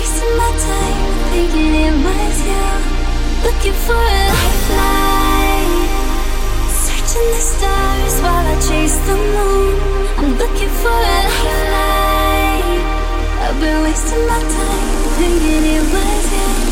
wasting my time thinking it was you. Looking for a lifeline, searching the stars while I chase the moon. I'm looking for a lifeline. I've been wasting my time thinking it was you.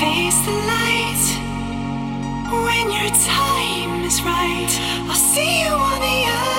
face the light when your time is right. I'll see you on the other.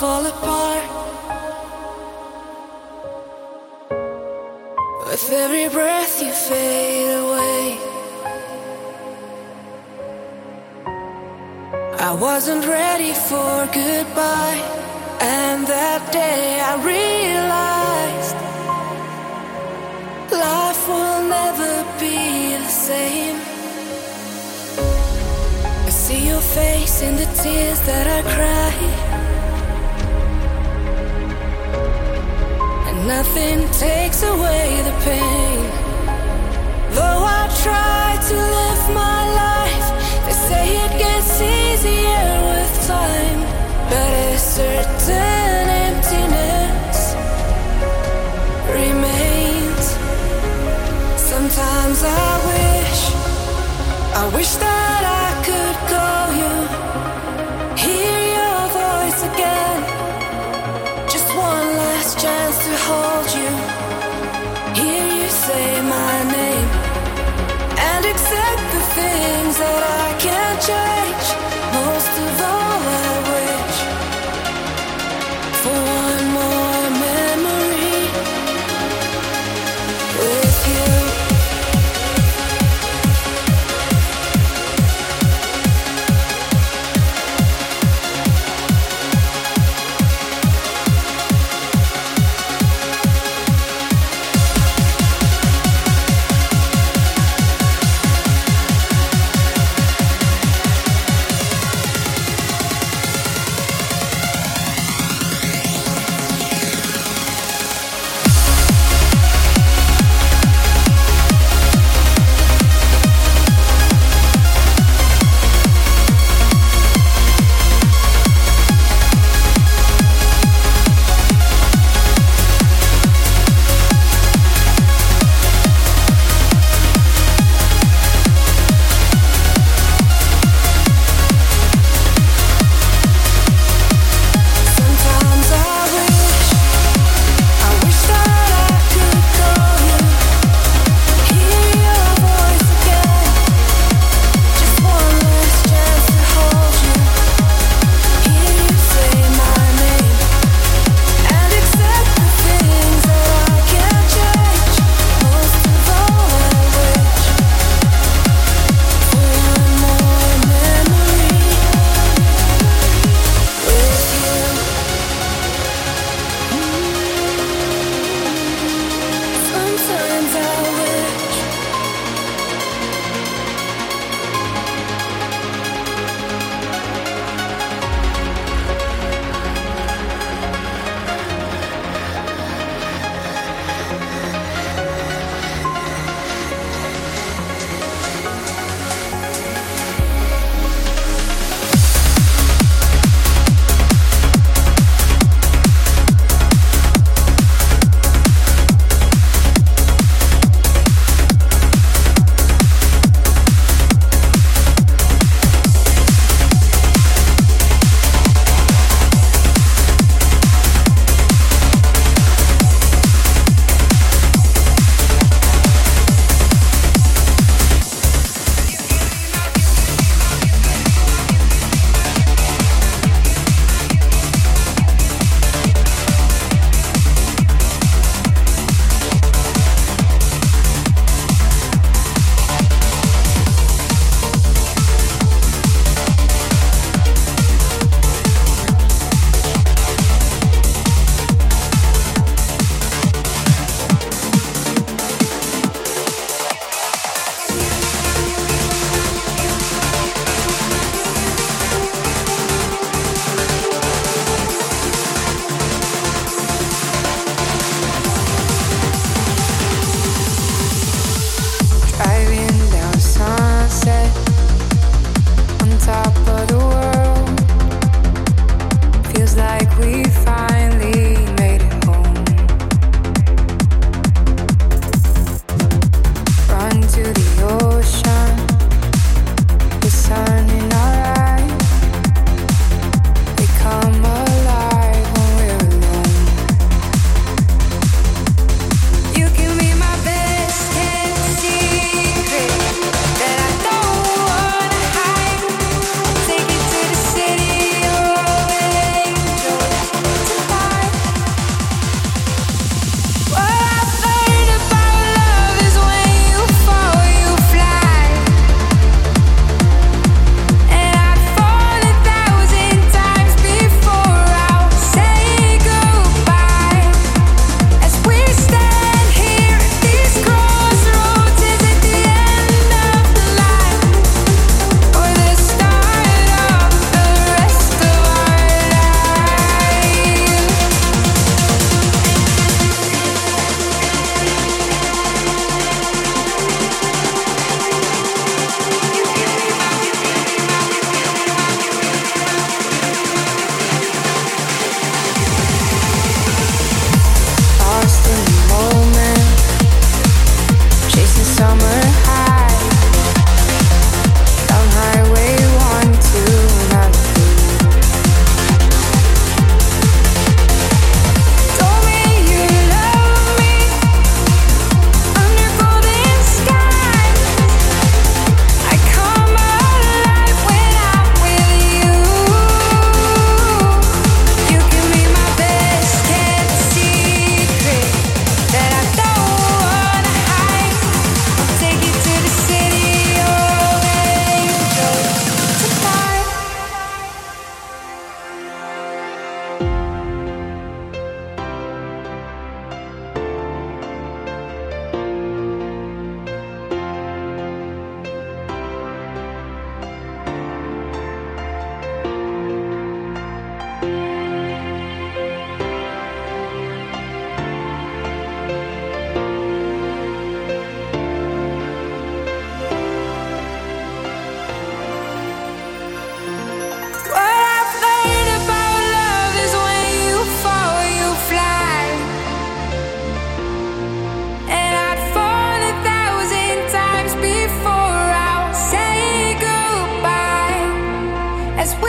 Fall apart. With every breath you fade away. I wasn't ready for goodbye. And that day I realized life will never be the same. I see your face in the tears that I cry. Nothing takes away the pain. Though I try to live my life, they say it gets easier with time. But a certain emptiness remains. Sometimes I wish, I wish that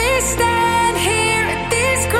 we stand here at this.